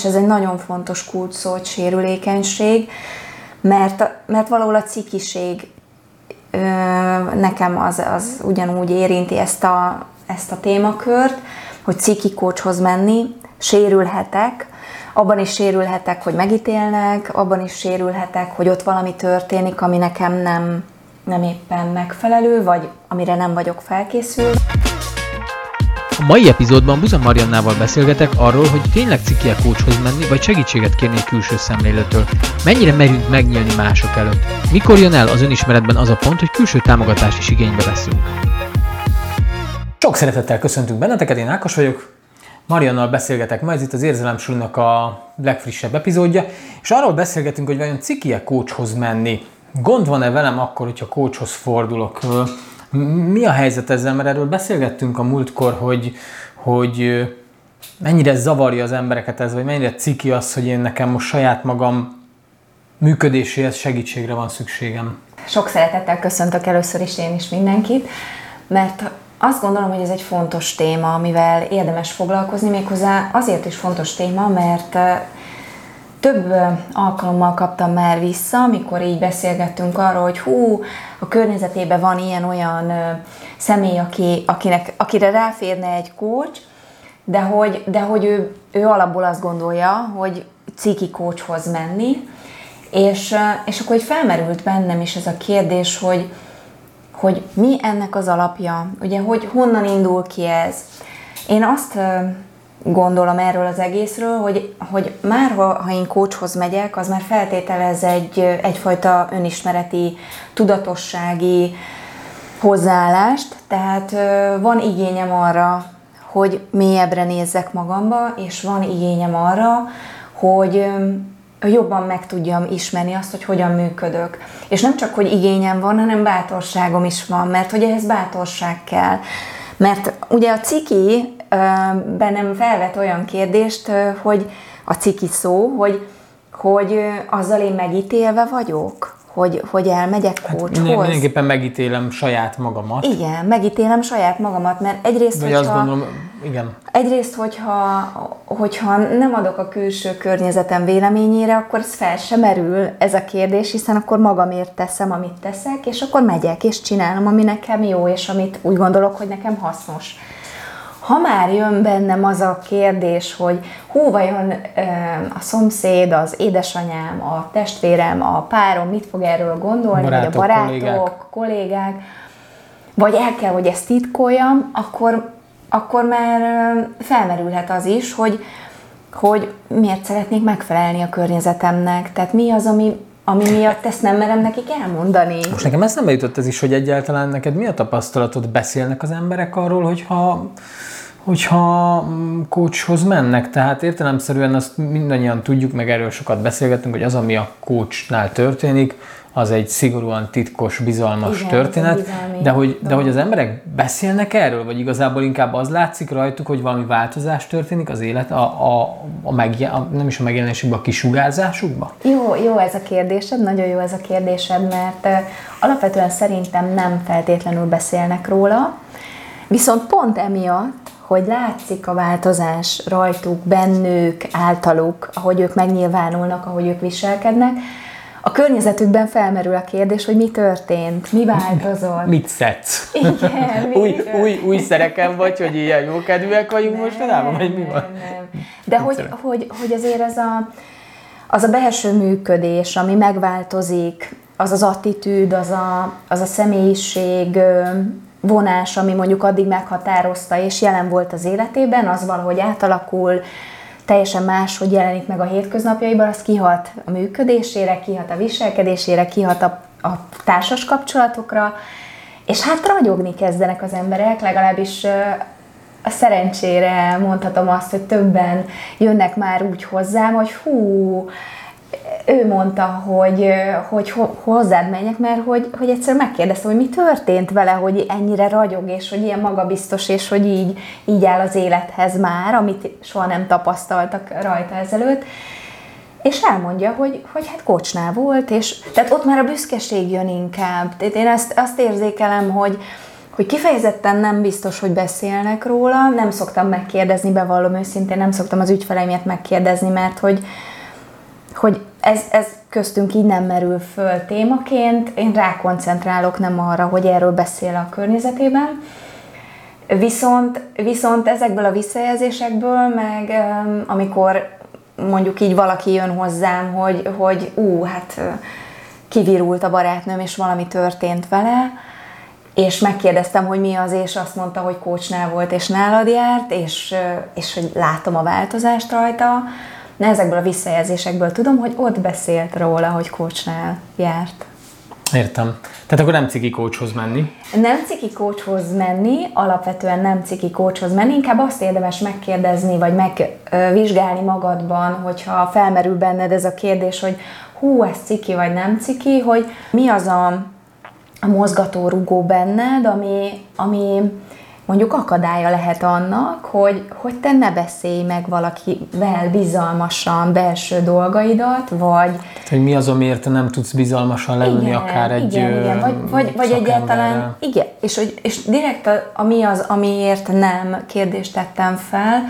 És ez egy nagyon fontos kulcs szó, hogy sérülékenység, mert, mert valahol a cikiség nekem az, az ugyanúgy érinti ezt a, ezt a témakört, hogy ciki kócshoz menni, sérülhetek, abban is sérülhetek, hogy megítélnek, abban is sérülhetek, hogy ott valami történik, ami nekem nem, nem éppen megfelelő, vagy amire nem vagyok felkészülve. A mai epizódban Buza Mariannával beszélgetek arról, hogy tényleg cikiek kócshoz menni, vagy segítséget kérni egy külső szemléletől. Mennyire merünk megnyílni mások előtt? Mikor jön el az önismeretben az a pont, hogy külső támogatást is igénybe veszünk? Sok szeretettel köszöntünk benneteket, én Ákos vagyok, Mariannal beszélgetek ma, ez itt az Érzelemsulnak a legfrissebb epizódja, és arról beszélgetünk, hogy vajon cikie kócshoz menni. Gond van-e velem akkor, hogyha kócshoz fordulok? Mi a helyzet ezzel? Mert erről beszélgettünk a múltkor, hogy, hogy mennyire zavarja az embereket ez, vagy mennyire ciki az, hogy én nekem most saját magam működéséhez segítségre van szükségem. Sok szeretettel köszöntök először is én is mindenkit, mert azt gondolom, hogy ez egy fontos téma, amivel érdemes foglalkozni, méghozzá azért is fontos téma, mert több alkalommal kaptam már vissza, amikor így beszélgettünk arról, hogy hú, a környezetében van ilyen-olyan személy, aki, akinek, akire ráférne egy kócs, de hogy, de hogy ő, ő alapból azt gondolja, hogy ciki kócshoz menni, és, és akkor hogy felmerült bennem is ez a kérdés, hogy, hogy mi ennek az alapja, ugye, hogy honnan indul ki ez. Én azt gondolom erről az egészről, hogy, hogy már ha, ha én kócshoz megyek, az már feltételez egy, egyfajta önismereti, tudatossági hozzáállást, tehát van igényem arra, hogy mélyebbre nézzek magamba, és van igényem arra, hogy jobban meg tudjam ismerni azt, hogy hogyan működök. És nem csak, hogy igényem van, hanem bátorságom is van, mert hogy ehhez bátorság kell. Mert ugye a ciki bennem felvet olyan kérdést, hogy a ciki szó, hogy, hogy azzal én megítélve vagyok, hogy, hogy elmegyek kócshoz. Hát mindenképpen megítélem saját magamat. Igen, megítélem saját magamat, mert egyrészt, Vagy hogyha, azt gondolom, igen. Egyrészt, hogyha, hogyha nem adok a külső környezetem véleményére, akkor ez fel sem merül ez a kérdés, hiszen akkor magamért teszem, amit teszek, és akkor megyek, és csinálom, ami nekem jó, és amit úgy gondolok, hogy nekem hasznos ha már jön bennem az a kérdés, hogy hú, vajon a szomszéd, az édesanyám, a testvérem, a párom mit fog erről gondolni, barátok, vagy a barátok, kollégák. kollégák, vagy el kell, hogy ezt titkoljam, akkor, akkor már felmerülhet az is, hogy, hogy miért szeretnék megfelelni a környezetemnek. Tehát mi az, ami, ami miatt ezt nem merem nekik elmondani. Most nekem eszembe jutott ez is, hogy egyáltalán neked mi a tapasztalatod? Beszélnek az emberek arról, hogyha hogyha coachhoz mennek, tehát értelemszerűen azt mindannyian tudjuk, meg erről sokat beszélgetünk, hogy az, ami a coachnál történik, az egy szigorúan titkos, bizalmas Igen, történet, de hogy, de hogy az emberek beszélnek erről, vagy igazából inkább az látszik rajtuk, hogy valami változás történik az élet, a, a, a, megje, a nem is a megjelenésükben, a kisugárzásukban? Jó, jó ez a kérdésed, nagyon jó ez a kérdésed, mert uh, alapvetően szerintem nem feltétlenül beszélnek róla, viszont pont emiatt hogy látszik a változás rajtuk, bennük, általuk, ahogy ők megnyilvánulnak, ahogy ők viselkednek, a környezetükben felmerül a kérdés, hogy mi történt, mi változott. Mit szedsz? Igen, mi új, új, új szereken vagy, hogy ilyen jókedvűek vagyunk most mostanában, vagy mi van? Nem. De hogy, hogy, hogy azért ez a, az a belső működés, ami megváltozik, az az attitűd, az a, az a személyiség, vonás, ami mondjuk addig meghatározta és jelen volt az életében, az valahogy átalakul, teljesen más, hogy jelenik meg a hétköznapjaiban, az kihat a működésére, kihat a viselkedésére, kihat a, a társas kapcsolatokra, és hát ragyogni kezdenek az emberek, legalábbis a szerencsére mondhatom azt, hogy többen jönnek már úgy hozzám, hogy hú, ő mondta, hogy, hogy hozzád menjek, mert hogy, hogy egyszer megkérdeztem, hogy mi történt vele, hogy ennyire ragyog, és hogy ilyen magabiztos, és hogy így, így áll az élethez már, amit soha nem tapasztaltak rajta ezelőtt. És elmondja, hogy, hogy hát kocsnál volt, és tehát ott már a büszkeség jön inkább. Tehát én ezt, azt érzékelem, hogy, hogy kifejezetten nem biztos, hogy beszélnek róla, nem szoktam megkérdezni, bevallom őszintén, nem szoktam az ügyfeleimet megkérdezni, mert hogy, hogy ez, ez köztünk így nem merül föl témaként, én rákoncentrálok, nem arra, hogy erről beszél a környezetében. Viszont, viszont ezekből a visszajelzésekből, meg amikor mondjuk így valaki jön hozzám, hogy, hogy ú, hát kivirult a barátnőm, és valami történt vele, és megkérdeztem, hogy mi az, és azt mondta, hogy kócsnál volt, és nálad járt, és, és hogy látom a változást rajta. Na, ezekből a visszajelzésekből tudom, hogy ott beszélt róla, hogy kócsnál járt. Értem. Tehát akkor nem ciki kócshoz menni? Nem ciki kócshoz menni, alapvetően nem ciki kócshoz menni, inkább azt érdemes megkérdezni, vagy megvizsgálni magadban, hogyha felmerül benned ez a kérdés, hogy hú, ez ciki vagy nem ciki, hogy mi az a a mozgató rugó benned, ami, ami mondjuk akadálya lehet annak, hogy, hogy te ne beszélj meg valakivel bizalmasan belső dolgaidat, vagy... Tehát, hogy mi az, amiért te nem tudsz bizalmasan leülni igen, akár egy Igen, igen, vagy, vagy, vagy egyáltalán... Igen, és, hogy, és direkt a, a mi az, amiért nem kérdést tettem fel,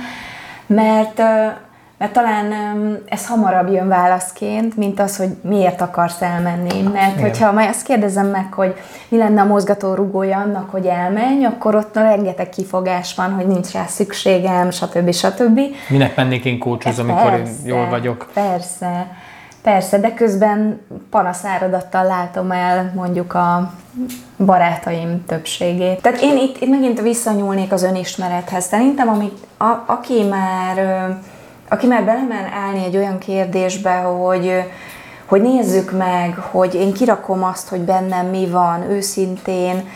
mert mert talán ez hamarabb jön válaszként, mint az, hogy miért akarsz elmenni. Mert Igen. hogyha majd azt kérdezem meg, hogy mi lenne a mozgató rugója annak, hogy elmenj, akkor ott rengeteg kifogás van, hogy nincs rá szükségem, stb. stb. Minek mennék én kócsoz, amikor persze, én jól vagyok? Persze. Persze, de közben panaszáradattal látom el mondjuk a barátaim többségét. Tehát én itt, itt megint visszanyúlnék az önismerethez. Szerintem, amit, a, aki már aki már belemen állni egy olyan kérdésbe, hogy, hogy nézzük meg, hogy én kirakom azt, hogy bennem mi van őszintén,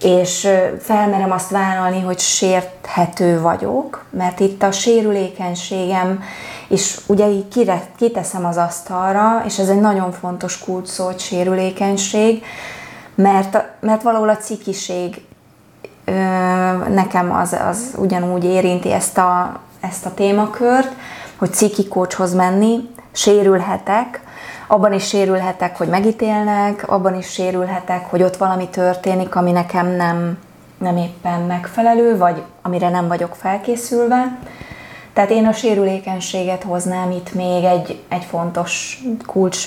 és felmerem azt vállalni, hogy sérthető vagyok, mert itt a sérülékenységem és ugye így kire, kiteszem az asztalra, és ez egy nagyon fontos kulcs szó, hogy sérülékenység, mert, mert valahol a cikiség nekem az, az ugyanúgy érinti ezt a, ezt a témakört, hogy ciki kócshoz menni, sérülhetek, abban is sérülhetek, hogy megítélnek, abban is sérülhetek, hogy ott valami történik, ami nekem nem, nem éppen megfelelő, vagy amire nem vagyok felkészülve. Tehát én a sérülékenységet hoznám itt még egy, egy fontos kulcs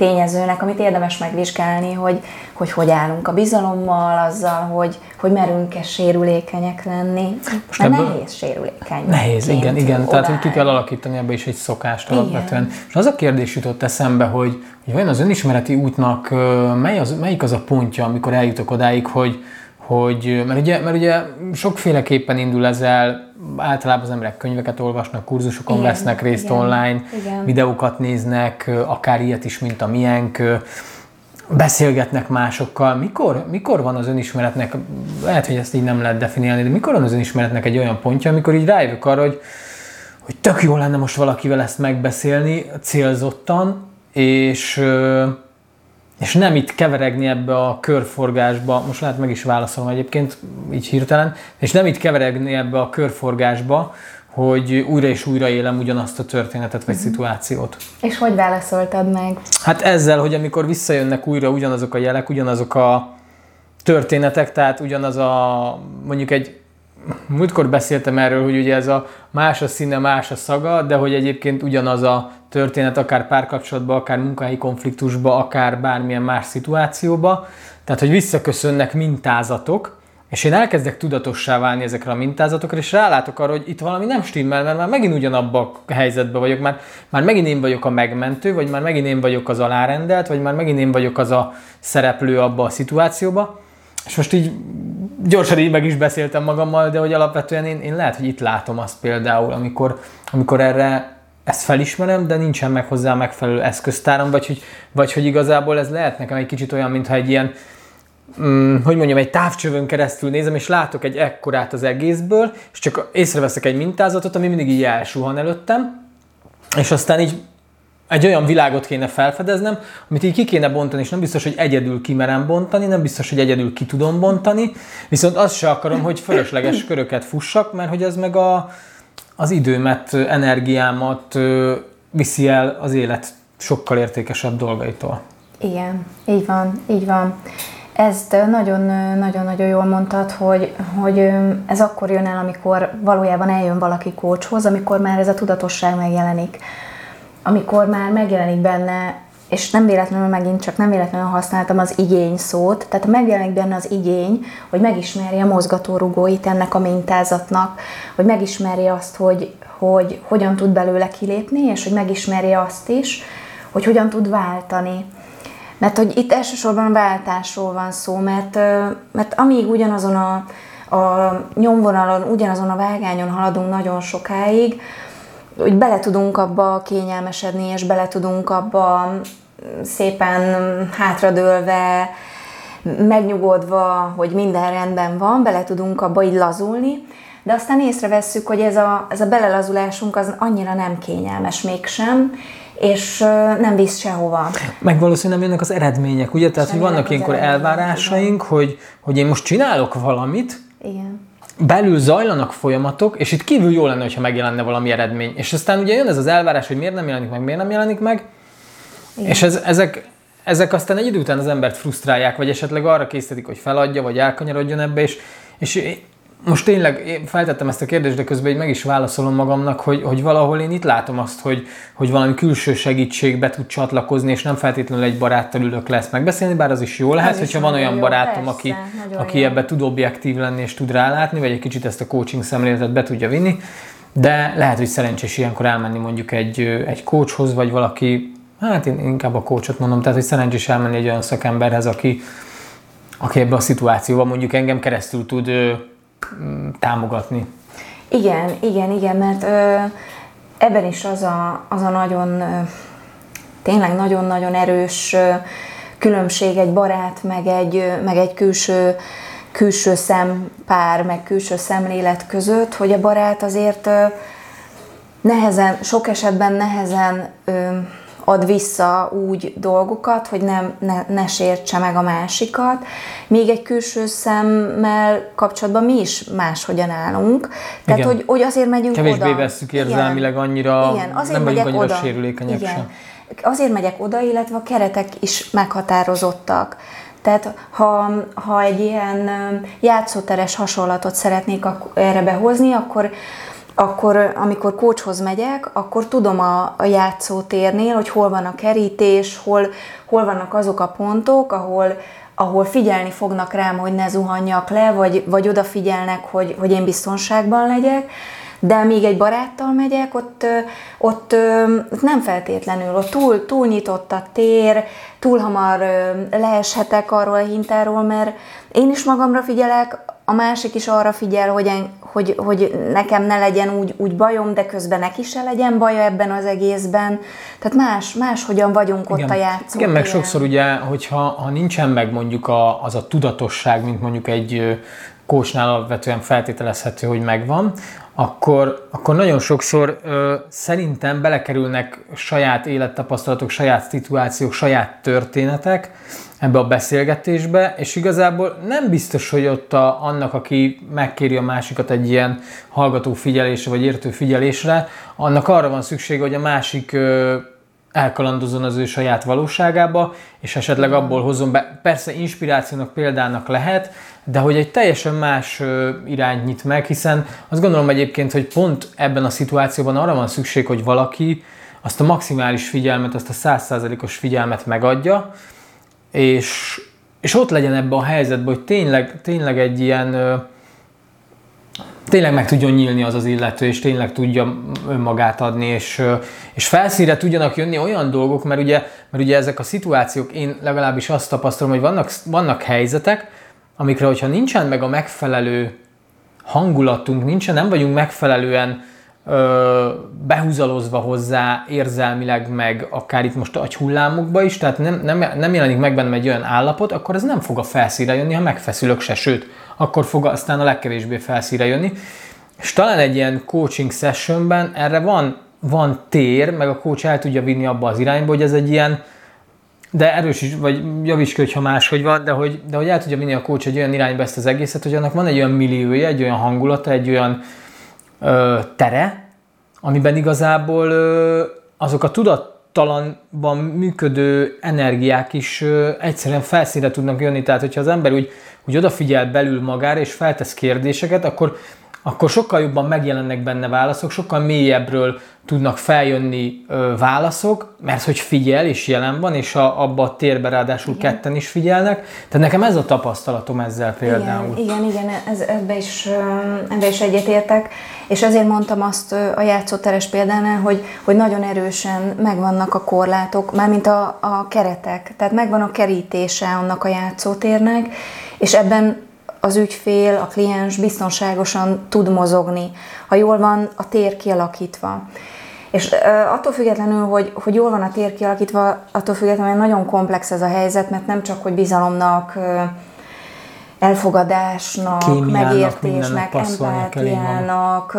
tényezőnek, amit érdemes megvizsgálni, hogy hogy, hogy állunk a bizalommal, azzal, hogy, hogy merünk-e sérülékenyek lenni. Most Mert ebből... nehéz sérülékeny. Nehéz, igen, igen. Tehát, hogy ki kell alakítani ebbe is egy szokást alapvetően. És az a kérdés jutott eszembe, hogy, hogy vajon az önismereti útnak mely az, melyik az a pontja, amikor eljutok odáig, hogy, hogy mert ugye, mert ugye sokféleképpen indul ezzel, általában az emberek könyveket olvasnak, kurzusokon igen, vesznek részt igen, online, igen. videókat néznek, akár ilyet is, mint a miénk, beszélgetnek másokkal. Mikor, mikor van az önismeretnek, lehet, hogy ezt így nem lehet definiálni, de mikor van az önismeretnek egy olyan pontja, amikor így rájövök arra, hogy, hogy tök jó lenne most valakivel ezt megbeszélni célzottan, és és nem itt keveregni ebbe a körforgásba, most lehet meg is válaszolom egyébként, így hirtelen, és nem itt keveregni ebbe a körforgásba, hogy újra és újra élem ugyanazt a történetet vagy uh-huh. szituációt. És hogy válaszoltad meg? Hát ezzel, hogy amikor visszajönnek újra ugyanazok a jelek, ugyanazok a történetek, tehát ugyanaz a, mondjuk egy múltkor beszéltem erről, hogy ugye ez a más a színe, más a szaga, de hogy egyébként ugyanaz a történet, akár párkapcsolatban, akár munkahelyi konfliktusba, akár bármilyen más szituációba. Tehát, hogy visszaköszönnek mintázatok, és én elkezdek tudatossá válni ezekre a mintázatokra, és rálátok arra, hogy itt valami nem stimmel, mert már megint ugyanabban a helyzetben vagyok, már, már megint én vagyok a megmentő, vagy már megint én vagyok az alárendelt, vagy már megint én vagyok az a szereplő abba a szituációba. És most így gyorsan így meg is beszéltem magammal, de hogy alapvetően én, én lehet, hogy itt látom azt például, amikor, amikor erre ezt felismerem, de nincsen meg hozzá megfelelő eszköztáram, vagy hogy, vagy hogy igazából ez lehet nekem egy kicsit olyan, mintha egy ilyen, mm, hogy mondjam, egy távcsövön keresztül nézem, és látok egy ekkorát az egészből, és csak észreveszek egy mintázatot, ami mindig így elsuhan előttem, és aztán így egy olyan világot kéne felfedeznem, amit így ki kéne bontani, és nem biztos, hogy egyedül kimerem bontani, nem biztos, hogy egyedül ki tudom bontani, viszont azt se akarom, hogy fölösleges köröket fussak, mert hogy ez meg a, az időmet, energiámat viszi el az élet sokkal értékesebb dolgaitól. Igen, így van, így van. Ezt nagyon-nagyon jól mondtad, hogy, hogy ez akkor jön el, amikor valójában eljön valaki kócshoz, amikor már ez a tudatosság megjelenik. Amikor már megjelenik benne, és nem véletlenül megint csak nem véletlenül használtam az igény szót, tehát megjelenik benne az igény, hogy megismerje a mozgatórugóit ennek a mintázatnak, hogy megismerje azt, hogy, hogy hogyan tud belőle kilépni, és hogy megismerje azt is, hogy hogyan tud váltani. Mert hogy itt elsősorban váltásról van szó, mert, mert amíg ugyanazon a, a nyomvonalon, ugyanazon a vágányon haladunk nagyon sokáig, hogy bele tudunk abba kényelmesedni, és bele tudunk abba szépen hátradőlve, megnyugodva, hogy minden rendben van, bele tudunk abba így lazulni, de aztán észrevesszük, hogy ez a, ez a belelazulásunk az annyira nem kényelmes mégsem, és nem visz sehova. Meg valószínűleg nem jönnek az eredmények, ugye? Tehát, hogy vannak ilyenkor elvárásaink, hogy, hogy én most csinálok valamit, Igen. Belül zajlanak folyamatok, és itt kívül jó lenne, ha megjelenne valami eredmény. És aztán ugye jön ez az elvárás, hogy miért nem jelenik meg, miért nem jelenik meg, Igen. és ez, ezek, ezek aztán egy idő után az embert frusztrálják, vagy esetleg arra készítik, hogy feladja, vagy elkanyarodjon ebbe, és, és most tényleg én feltettem ezt a kérdést, de közben meg is válaszolom magamnak, hogy, hogy valahol én itt látom azt, hogy, hogy valami külső segítségbe tud csatlakozni, és nem feltétlenül egy baráttal ülök lesz megbeszélni, bár az is jó lehet, Ez hogyha van olyan jó, barátom, persze, aki, aki ebbe tud objektív lenni és tud rálátni, vagy egy kicsit ezt a coaching szemléletet be tudja vinni, de lehet, hogy szerencsés ilyenkor elmenni mondjuk egy, egy coachhoz, vagy valaki, hát én inkább a coachot mondom, tehát hogy szerencsés elmenni egy olyan szakemberhez, aki, aki ebben a szituációban mondjuk engem keresztül tud támogatni. Igen, igen, igen, mert ö, ebben is az a, az a nagyon, ö, tényleg nagyon-nagyon erős ö, különbség egy barát, meg egy, ö, meg egy külső, külső szempár, meg külső szemlélet között, hogy a barát azért ö, nehezen, sok esetben nehezen ö, ad vissza úgy dolgokat, hogy nem, ne, ne sértse meg a másikat. Még egy külső szemmel kapcsolatban mi is máshogyan állunk. Tehát, hogy, hogy azért megyünk Kevésbé oda. vesszük érzelmileg annyira, Igen, azért nem vagyunk annyira oda. sérülékenyek Igen. sem. Azért megyek oda, illetve a keretek is meghatározottak. Tehát ha, ha egy ilyen játszóteres hasonlatot szeretnék erre behozni, akkor akkor amikor kócshoz megyek, akkor tudom a, a játszótérnél, hogy hol van a kerítés, hol, hol vannak azok a pontok, ahol, ahol figyelni fognak rám, hogy ne zuhanjak le, vagy, vagy odafigyelnek, hogy, hogy én biztonságban legyek. De még egy baráttal megyek, ott, ott, ott nem feltétlenül, ott túl, túl nyitott a tér, túl hamar leeshetek arról a hintáról, mert én is magamra figyelek, a másik is arra figyel, hogy, hogy, hogy nekem ne legyen úgy, úgy bajom, de közben neki se legyen baja ebben az egészben. Tehát más, más hogyan vagyunk Igen. ott a játszó. Igen, meg sokszor ugye, hogyha ha nincsen meg mondjuk a, az a tudatosság, mint mondjuk egy kócsnál alapvetően feltételezhető, hogy megvan, akkor, akkor nagyon sokszor ö, szerintem belekerülnek saját élettapasztalatok, saját szituációk, saját történetek ebbe a beszélgetésbe, és igazából nem biztos, hogy ott a, annak, aki megkéri a másikat egy ilyen hallgató figyelésre, vagy értő figyelésre, annak arra van szüksége, hogy a másik ö, elkalandozon az ő saját valóságába, és esetleg abból hozzon be, persze inspirációnak, példának lehet, de hogy egy teljesen más irányt nyit meg, hiszen azt gondolom egyébként, hogy pont ebben a szituációban arra van szükség, hogy valaki azt a maximális figyelmet, azt a százszázalékos figyelmet megadja, és, és ott legyen ebben a helyzetben, hogy tényleg, tényleg egy ilyen tényleg meg tudjon nyílni az az illető, és tényleg tudja önmagát adni, és, és felszínre tudjanak jönni olyan dolgok, mert ugye, mert ugye ezek a szituációk, én legalábbis azt tapasztalom, hogy vannak, vannak helyzetek, amikre, hogyha nincsen meg a megfelelő hangulatunk, nincsen, nem vagyunk megfelelően behúzalozva hozzá érzelmileg, meg akár itt most agyhullámokba is, tehát nem, nem, nem jelenik meg bennem egy olyan állapot, akkor ez nem fog a felszíre jönni, ha megfeszülök se, sőt, akkor fog aztán a legkevésbé felszíre jönni. És talán egy ilyen coaching sessionben erre van, van tér, meg a coach el tudja vinni abba az irányba, hogy ez egy ilyen, de erős is, vagy javíts ki, hogyha máshogy van, de hogy, de hogy el tudja vinni a coach egy olyan irányba ezt az egészet, hogy annak van egy olyan milliója, egy olyan hangulata, egy olyan ö, tere, amiben igazából ö, azok a tudat, tudattalanban működő energiák is egyszerűen felszínre tudnak jönni. Tehát, hogyha az ember úgy, úgy odafigyel belül magára és feltesz kérdéseket, akkor akkor sokkal jobban megjelennek benne válaszok, sokkal mélyebbről tudnak feljönni ö, válaszok, mert hogy figyel és jelen van, és a, abba a térbe ráadásul igen. ketten is figyelnek. Tehát nekem ez a tapasztalatom ezzel például. Igen, igen, igen ez, ebbe, is, ebbe is egyetértek, és ezért mondtam azt a játszóteres példánál, hogy, hogy nagyon erősen megvannak a korlátok, mármint a, a keretek, tehát megvan a kerítése annak a játszótérnek, és ebben az ügyfél, a kliens biztonságosan tud mozogni, ha jól van a tér kialakítva. És attól függetlenül, hogy, hogy jól van a tér kialakítva, attól függetlenül nagyon komplex ez a helyzet, mert nem csak, hogy bizalomnak, elfogadásnak, Kémiának, megértésnek, empátiának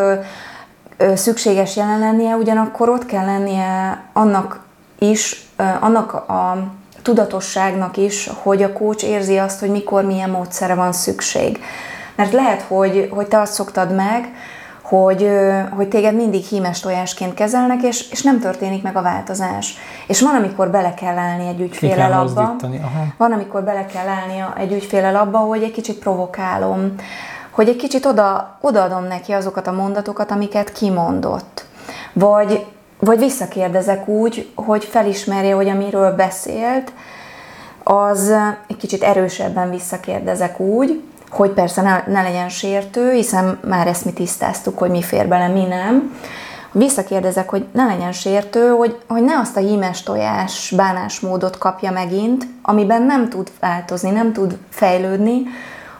szükséges jelen lennie, ugyanakkor ott kell lennie annak is, annak a tudatosságnak is, hogy a kócs érzi azt, hogy mikor milyen módszere van szükség. Mert lehet, hogy, hogy te azt szoktad meg, hogy, hogy téged mindig hímes tojásként kezelnek, és, és nem történik meg a változás. És van, amikor bele kell állni egy ügyfélel abba, van, amikor bele kell állni egy ügyfélel abba, hogy egy kicsit provokálom, hogy egy kicsit oda, odaadom neki azokat a mondatokat, amiket kimondott. Vagy vagy visszakérdezek úgy, hogy felismerje, hogy amiről beszélt, az egy kicsit erősebben visszakérdezek úgy, hogy persze ne, ne legyen sértő, hiszen már ezt mi tisztáztuk, hogy mi fér bele, mi nem. Visszakérdezek, hogy ne legyen sértő, hogy, hogy ne azt a hímes tojás bánásmódot kapja megint, amiben nem tud változni, nem tud fejlődni,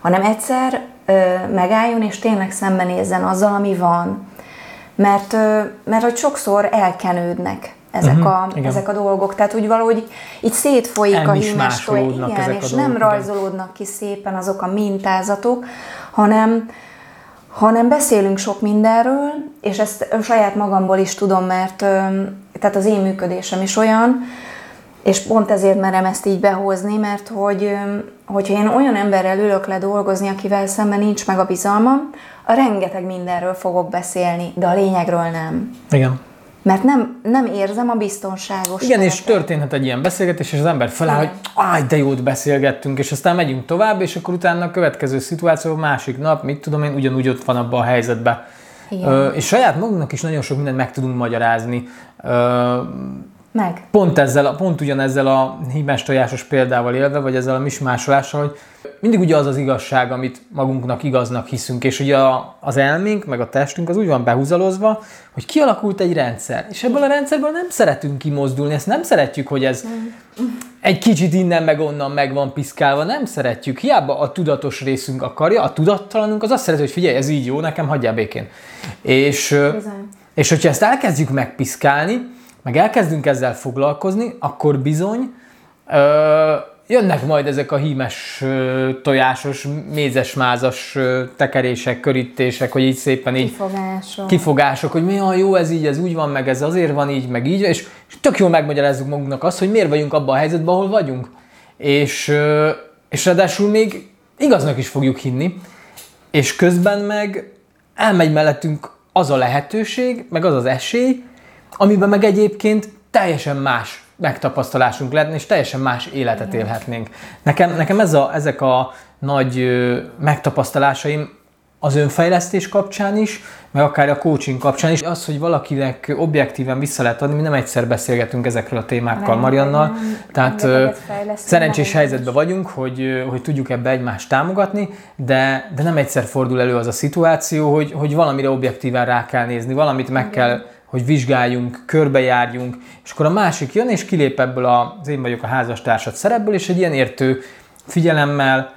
hanem egyszer ö, megálljon és tényleg szembenézzen azzal, ami van mert, mert hogy sokszor elkenődnek ezek, uh-huh, a, ezek a dolgok. Tehát úgy valahogy így szétfolyik El a hímes igen, és nem dolgok, rajzolódnak ki szépen azok a mintázatok, hanem, hanem beszélünk sok mindenről, és ezt saját magamból is tudom, mert tehát az én működésem is olyan, és pont ezért merem ezt így behozni, mert hogy, hogyha én olyan emberrel ülök le dolgozni, akivel szemben nincs meg a bizalmam, a rengeteg mindenről fogok beszélni, de a lényegről nem. Igen. Mert nem, nem érzem a biztonságos. Igen, és történhet egy ilyen beszélgetés, és az ember feláll, hogy áj, de jót beszélgettünk, és aztán megyünk tovább, és akkor utána a következő szituáció, másik nap, mit tudom én, ugyanúgy ott van abban a helyzetben. Igen. Ö, és saját magunknak is nagyon sok mindent meg tudunk magyarázni. Ö, meg. Pont, ezzel, pont ugyanezzel a hímes tojásos példával élve, vagy ezzel a mismásolással, hogy mindig ugye az az igazság, amit magunknak igaznak hiszünk, és ugye a, az elménk, meg a testünk az úgy van behúzalozva, hogy kialakult egy rendszer, és ebből a rendszerből nem szeretünk kimozdulni, ezt nem szeretjük, hogy ez egy kicsit innen meg onnan meg van piszkálva, nem szeretjük, hiába a tudatos részünk akarja, a tudattalanunk az azt szereti, hogy figyelj, ez így jó, nekem hagyjál békén. És, és hogyha ezt elkezdjük megpiszkálni, meg elkezdünk ezzel foglalkozni, akkor bizony ö, jönnek majd ezek a hímes, ö, tojásos, mézes-mázas ö, tekerések, körítések, hogy így szépen így... Kifogások. Kifogások, hogy mi a jó, ez így, ez úgy van, meg ez azért van így, meg így, és, és tök jól megmagyarázzuk magunknak azt, hogy miért vagyunk abban a helyzetben, ahol vagyunk. És, ö, és ráadásul még igaznak is fogjuk hinni, és közben meg elmegy mellettünk az a lehetőség, meg az az esély, amiben meg egyébként teljesen más megtapasztalásunk lenne, és teljesen más életet élhetnénk. Nekem, nekem ez a, ezek a nagy ö, megtapasztalásaim az önfejlesztés kapcsán is, meg akár a coaching kapcsán is, az, hogy valakinek objektíven vissza lehet adni, mi nem egyszer beszélgetünk ezekről a témákkal Mariannal, tehát szerencsés helyzetben vagyunk, hogy, hogy tudjuk ebbe egymást támogatni, de, de nem egyszer fordul elő az a szituáció, hogy, hogy valamire objektíven rá kell nézni, valamit meg kell hogy vizsgáljunk, körbejárjunk, és akkor a másik jön, és kilép ebből az én vagyok a házastársad szerepből, és egy ilyen értő figyelemmel,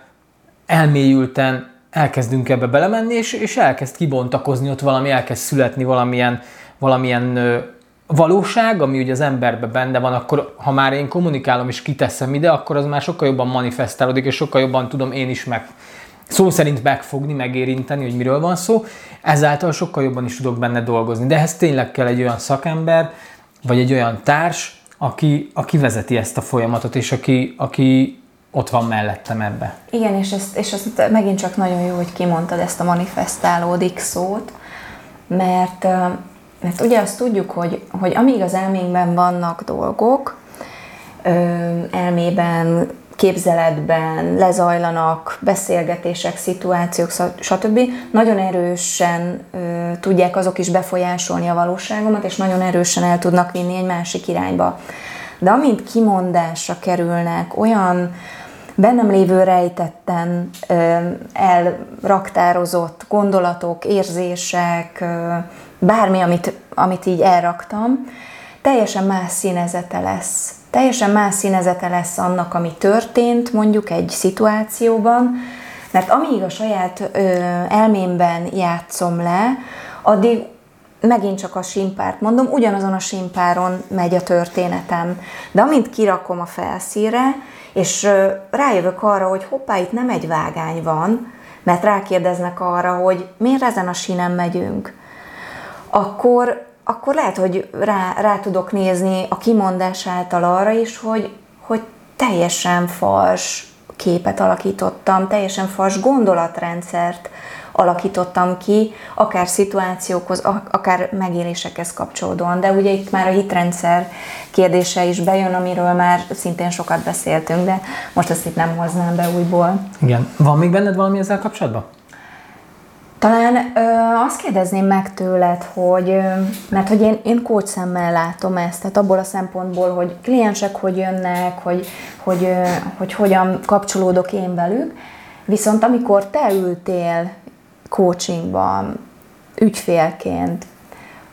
elmélyülten elkezdünk ebbe belemenni, és, és elkezd kibontakozni, ott valami elkezd születni valamilyen, valamilyen ö, valóság, ami ugye az emberben benne van, akkor ha már én kommunikálom és kiteszem ide, akkor az már sokkal jobban manifestálódik, és sokkal jobban tudom én is meg, szó szerint megfogni, megérinteni, hogy miről van szó, ezáltal sokkal jobban is tudok benne dolgozni. De ehhez tényleg kell egy olyan szakember, vagy egy olyan társ, aki, aki vezeti ezt a folyamatot, és aki, aki ott van mellettem ebbe. Igen, és ezt, és ezt megint csak nagyon jó, hogy kimondtad ezt a manifestálódik szót, mert mert ugye azt tudjuk, hogy, hogy amíg az elménkben vannak dolgok, elmében, képzeletben lezajlanak beszélgetések, szituációk, stb. Nagyon erősen ö, tudják azok is befolyásolni a valóságomat, és nagyon erősen el tudnak vinni egy másik irányba. De amint kimondásra kerülnek olyan bennem lévő rejtetten ö, elraktározott gondolatok, érzések, ö, bármi, amit, amit így elraktam, teljesen más színezete lesz teljesen más színezete lesz annak, ami történt mondjuk egy szituációban, mert amíg a saját ö, elmémben játszom le, addig megint csak a simpárt mondom, ugyanazon a simpáron megy a történetem. De amint kirakom a felszíre, és ö, rájövök arra, hogy hoppá, itt nem egy vágány van, mert rákérdeznek arra, hogy miért ezen a sinem megyünk, akkor akkor lehet, hogy rá, rá tudok nézni a kimondás által arra is, hogy, hogy teljesen fals képet alakítottam, teljesen fals gondolatrendszert alakítottam ki, akár szituációkhoz, akár megélésekhez kapcsolódóan. De ugye itt már a hitrendszer kérdése is bejön, amiről már szintén sokat beszéltünk, de most ezt itt nem hoznám be újból. Igen. Van még benned valami ezzel kapcsolatban? Talán ö, azt kérdezném meg tőled, hogy, ö, mert hogy én, én coach szemmel látom ezt, tehát abból a szempontból, hogy kliensek hogy jönnek, hogy, hogy, ö, hogy hogyan kapcsolódok én velük, viszont amikor te ültél coachingban, ügyfélként,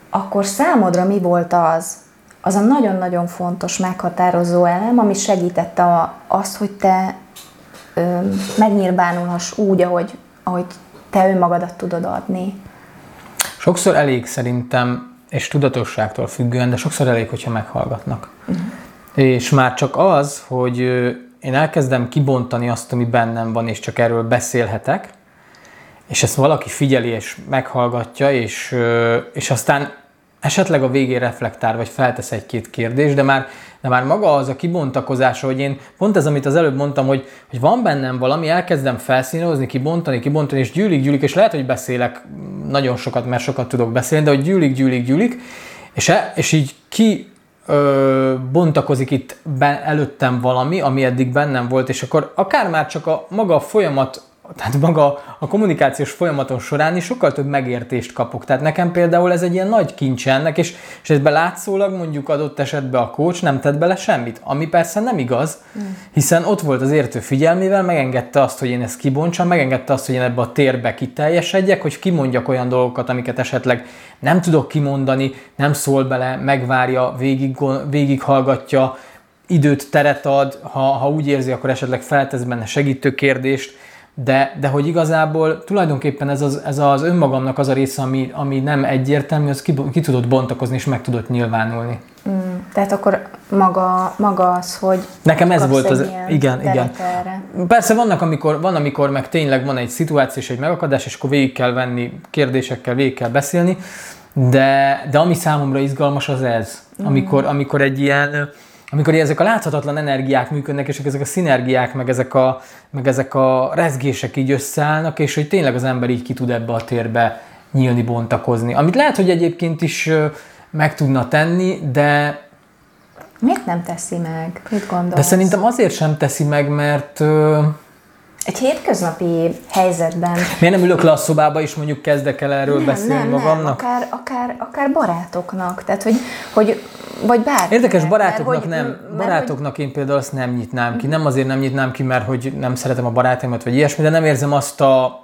akkor számodra mi volt az, az a nagyon-nagyon fontos, meghatározó elem, ami segítette a, azt, hogy te ö, megnyilvánulhass úgy, ahogy, ahogy te önmagadat tudod adni. Sokszor elég szerintem, és tudatosságtól függően, de sokszor elég, hogyha meghallgatnak. Uh-huh. És már csak az, hogy én elkezdem kibontani azt, ami bennem van, és csak erről beszélhetek, és ezt valaki figyeli és meghallgatja, és, és aztán esetleg a végén reflektál, vagy feltesz egy-két kérdést, de már, de már maga az a kibontakozása, hogy én pont ez, amit az előbb mondtam, hogy, hogy van bennem valami, elkezdem felszínozni, kibontani, kibontani, és gyűlik, gyűlik, és lehet, hogy beszélek nagyon sokat, mert sokat tudok beszélni, de hogy gyűlik, gyűlik, gyűlik, és, e, és így ki ö, bontakozik itt ben, előttem valami, ami eddig bennem volt, és akkor akár már csak a maga a folyamat tehát maga a kommunikációs folyamaton során is sokkal több megértést kapok. Tehát nekem például ez egy ilyen nagy kincs ennek, és, és ezben látszólag mondjuk adott esetben a coach nem tett bele semmit, ami persze nem igaz, hiszen ott volt az értő figyelmével, megengedte azt, hogy én ezt kibontsam, megengedte azt, hogy én ebbe a térbe kiteljesedjek, hogy kimondjak olyan dolgokat, amiket esetleg nem tudok kimondani, nem szól bele, megvárja, végig, végighallgatja, időt, teret ad, ha, ha úgy érzi, akkor esetleg feltesz benne segítő kérdést, de, de hogy igazából tulajdonképpen ez az, ez az önmagamnak az a része, ami, ami nem egyértelmű, az ki, ki tudott bontakozni és meg tudott nyilvánulni. Mm, tehát akkor maga, maga az, hogy Nekem ez volt az, igen, igen. Erre. Persze vannak, amikor, van, amikor meg tényleg van egy szituáció és egy megakadás, és akkor végig kell venni kérdésekkel, végig kell beszélni, de, de ami számomra izgalmas az ez, mm. amikor, amikor egy ilyen amikor ezek a láthatatlan energiák működnek, és ezek a szinergiák, meg ezek a, meg ezek a rezgések így összeállnak, és hogy tényleg az ember így ki tud ebbe a térbe nyílni, bontakozni. Amit lehet, hogy egyébként is meg tudna tenni, de... Miért nem teszi meg? Mit gondolsz? De szerintem azért sem teszi meg, mert egy hétköznapi helyzetben... Miért nem ülök le a szobába, és mondjuk kezdek el erről nem, beszélni nem, magamnak? Nem, akár, akár, akár barátoknak, tehát hogy, hogy vagy bárki. Érdekes, barátoknak mert, nem. Mert, barátoknak én például azt nem nyitnám ki. Nem azért nem nyitnám ki, mert hogy nem szeretem a barátaimat, vagy ilyesmi, de nem érzem azt a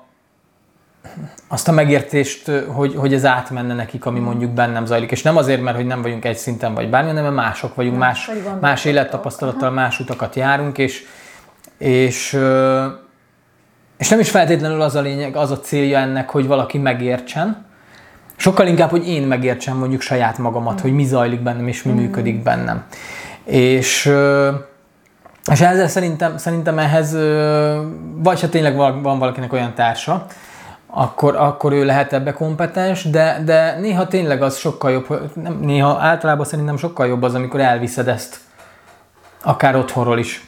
azt a megértést, hogy, hogy ez átmenne nekik, ami mondjuk bennem zajlik. És nem azért, mert hogy nem vagyunk egy szinten, vagy bármi, hanem mert mások vagyunk, más, más, más élettapasztalattal, más utakat járunk, és, és és nem is feltétlenül az a lényeg, az a célja ennek, hogy valaki megértsen, sokkal inkább, hogy én megértsem mondjuk saját magamat, mm. hogy mi zajlik bennem és mi mm. működik bennem. És, és ezzel szerintem, szerintem ehhez, vagy ha tényleg van valakinek olyan társa, akkor, akkor ő lehet ebbe kompetens, de, de néha tényleg az sokkal jobb, nem, néha általában szerintem sokkal jobb az, amikor elviszed ezt akár otthonról is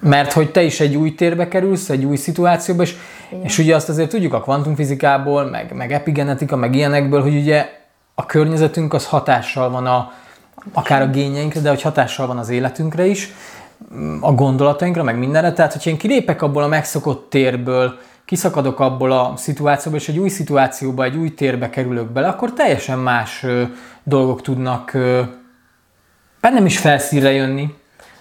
mert hogy te is egy új térbe kerülsz, egy új szituációba, és, és ugye azt azért tudjuk a kvantumfizikából, meg, meg epigenetika, meg ilyenekből, hogy ugye a környezetünk az hatással van a, akár a gényeinkre, de hogy hatással van az életünkre is, a gondolatainkra, meg mindenre. Tehát, hogyha én kilépek abból a megszokott térből, kiszakadok abból a szituációból, és egy új szituációba, egy új térbe kerülök bele, akkor teljesen más ö, dolgok tudnak ö, bennem is felszínre jönni,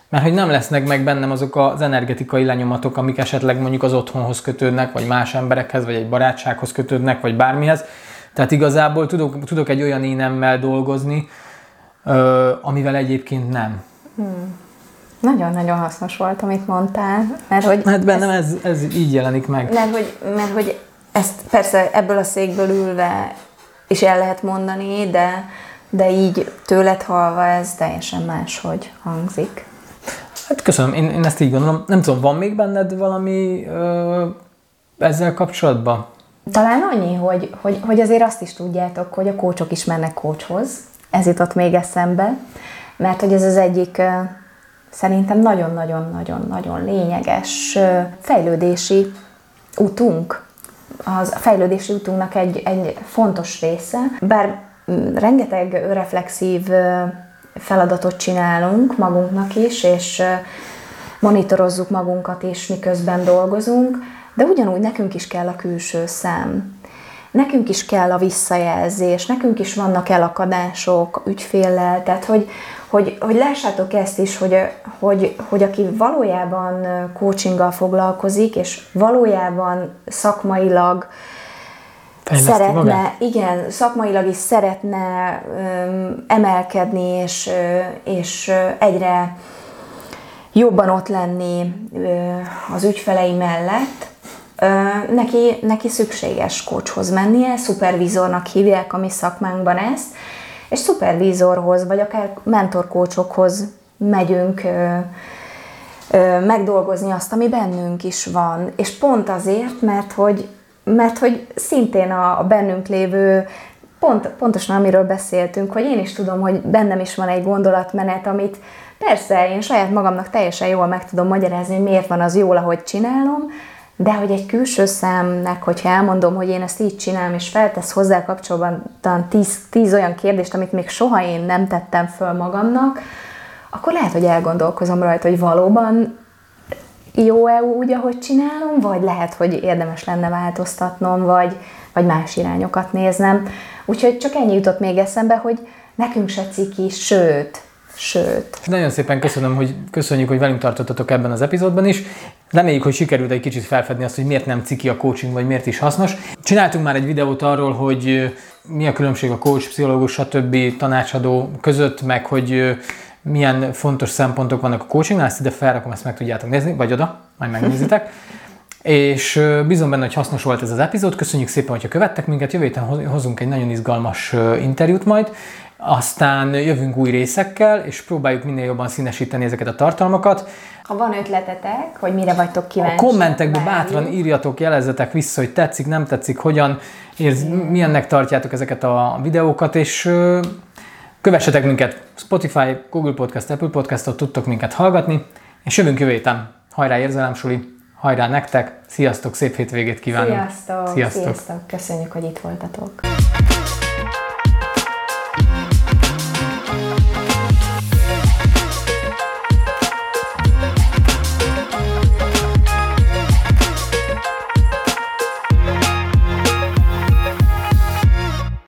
mert hogy nem lesznek meg bennem azok az energetikai lenyomatok, amik esetleg mondjuk az otthonhoz kötődnek, vagy más emberekhez, vagy egy barátsághoz kötődnek, vagy bármihez. Tehát igazából tudok, tudok egy olyan énemmel dolgozni, ö, amivel egyébként nem. Hmm. Nagyon-nagyon hasznos volt, amit mondtál, mert hogy... Hát bennem ez, ez így jelenik meg. Mert hogy, mert hogy ezt persze ebből a székből ülve is el lehet mondani, de, de így tőled halva ez teljesen máshogy hangzik. Hát köszönöm, én, én ezt így gondolom. Nem tudom, van még benned valami ö, ezzel kapcsolatban? Talán annyi, hogy, hogy, hogy azért azt is tudjátok, hogy a kócsok is mennek kócshoz. Ez jutott még eszembe, mert hogy ez az egyik szerintem nagyon-nagyon-nagyon-nagyon lényeges fejlődési utunk. Az fejlődési utunknak egy, egy fontos része, bár mm, rengeteg reflexív feladatot csinálunk magunknak is, és monitorozzuk magunkat is, miközben dolgozunk, de ugyanúgy nekünk is kell a külső szem. Nekünk is kell a visszajelzés, nekünk is vannak elakadások ügyféllel, tehát hogy, hogy, hogy lássátok ezt is, hogy, hogy, hogy aki valójában coachinggal foglalkozik, és valójában szakmailag Fejleszti szeretne, magát? igen, szakmailag is szeretne öm, emelkedni, és, és egyre jobban ott lenni ö, az ügyfelei mellett, ö, neki, neki szükséges coachhoz mennie, szupervizornak hívják a mi szakmánkban ezt, és szupervízorhoz, vagy akár mentorkócsokhoz megyünk ö, ö, megdolgozni azt, ami bennünk is van. És pont azért, mert hogy, mert hogy szintén a, a bennünk lévő pont, pontosan amiről beszéltünk, hogy én is tudom, hogy bennem is van egy gondolatmenet, amit persze én saját magamnak teljesen jól meg tudom magyarázni, hogy miért van az jól, ahogy csinálom, de hogy egy külső szemnek, hogyha elmondom, hogy én ezt így csinálom, és feltesz hozzá kapcsolatban tíz, tíz olyan kérdést, amit még soha én nem tettem föl magamnak, akkor lehet, hogy elgondolkozom rajta, hogy valóban jó-e úgy, ahogy csinálom, vagy lehet, hogy érdemes lenne változtatnom, vagy, vagy más irányokat néznem. Úgyhogy csak ennyi jutott még eszembe, hogy nekünk se ciki, sőt, sőt. Nagyon szépen köszönöm, hogy köszönjük, hogy velünk tartottatok ebben az epizódban is. Reméljük, hogy sikerült egy kicsit felfedni azt, hogy miért nem ciki a coaching, vagy miért is hasznos. Csináltunk már egy videót arról, hogy mi a különbség a coach, pszichológus, stb. tanácsadó között, meg hogy milyen fontos szempontok vannak a coachingnál, ezt ide felrakom, ezt meg tudjátok nézni, vagy oda, majd megnézitek. És bízom benne, hogy hasznos volt ez az epizód. Köszönjük szépen, hogyha követtek minket. Jövő héten hozunk egy nagyon izgalmas interjút majd. Aztán jövünk új részekkel, és próbáljuk minél jobban színesíteni ezeket a tartalmakat. Ha van ötletetek, hogy mire vagytok kíváncsi. A kommentekben bátran írjatok, jelezzetek vissza, hogy tetszik, nem tetszik, hogyan érz, milyennek tartjátok ezeket a videókat, és kövessetek minket Spotify, Google Podcast, Apple Podcastot, tudtok minket hallgatni, és jövünk jövő héten. Hajrá érzelemsuli, hajrá nektek, sziasztok, szép hétvégét kívánok! Sziasztok, sziasztok! sziasztok. Köszönjük, hogy itt voltatok!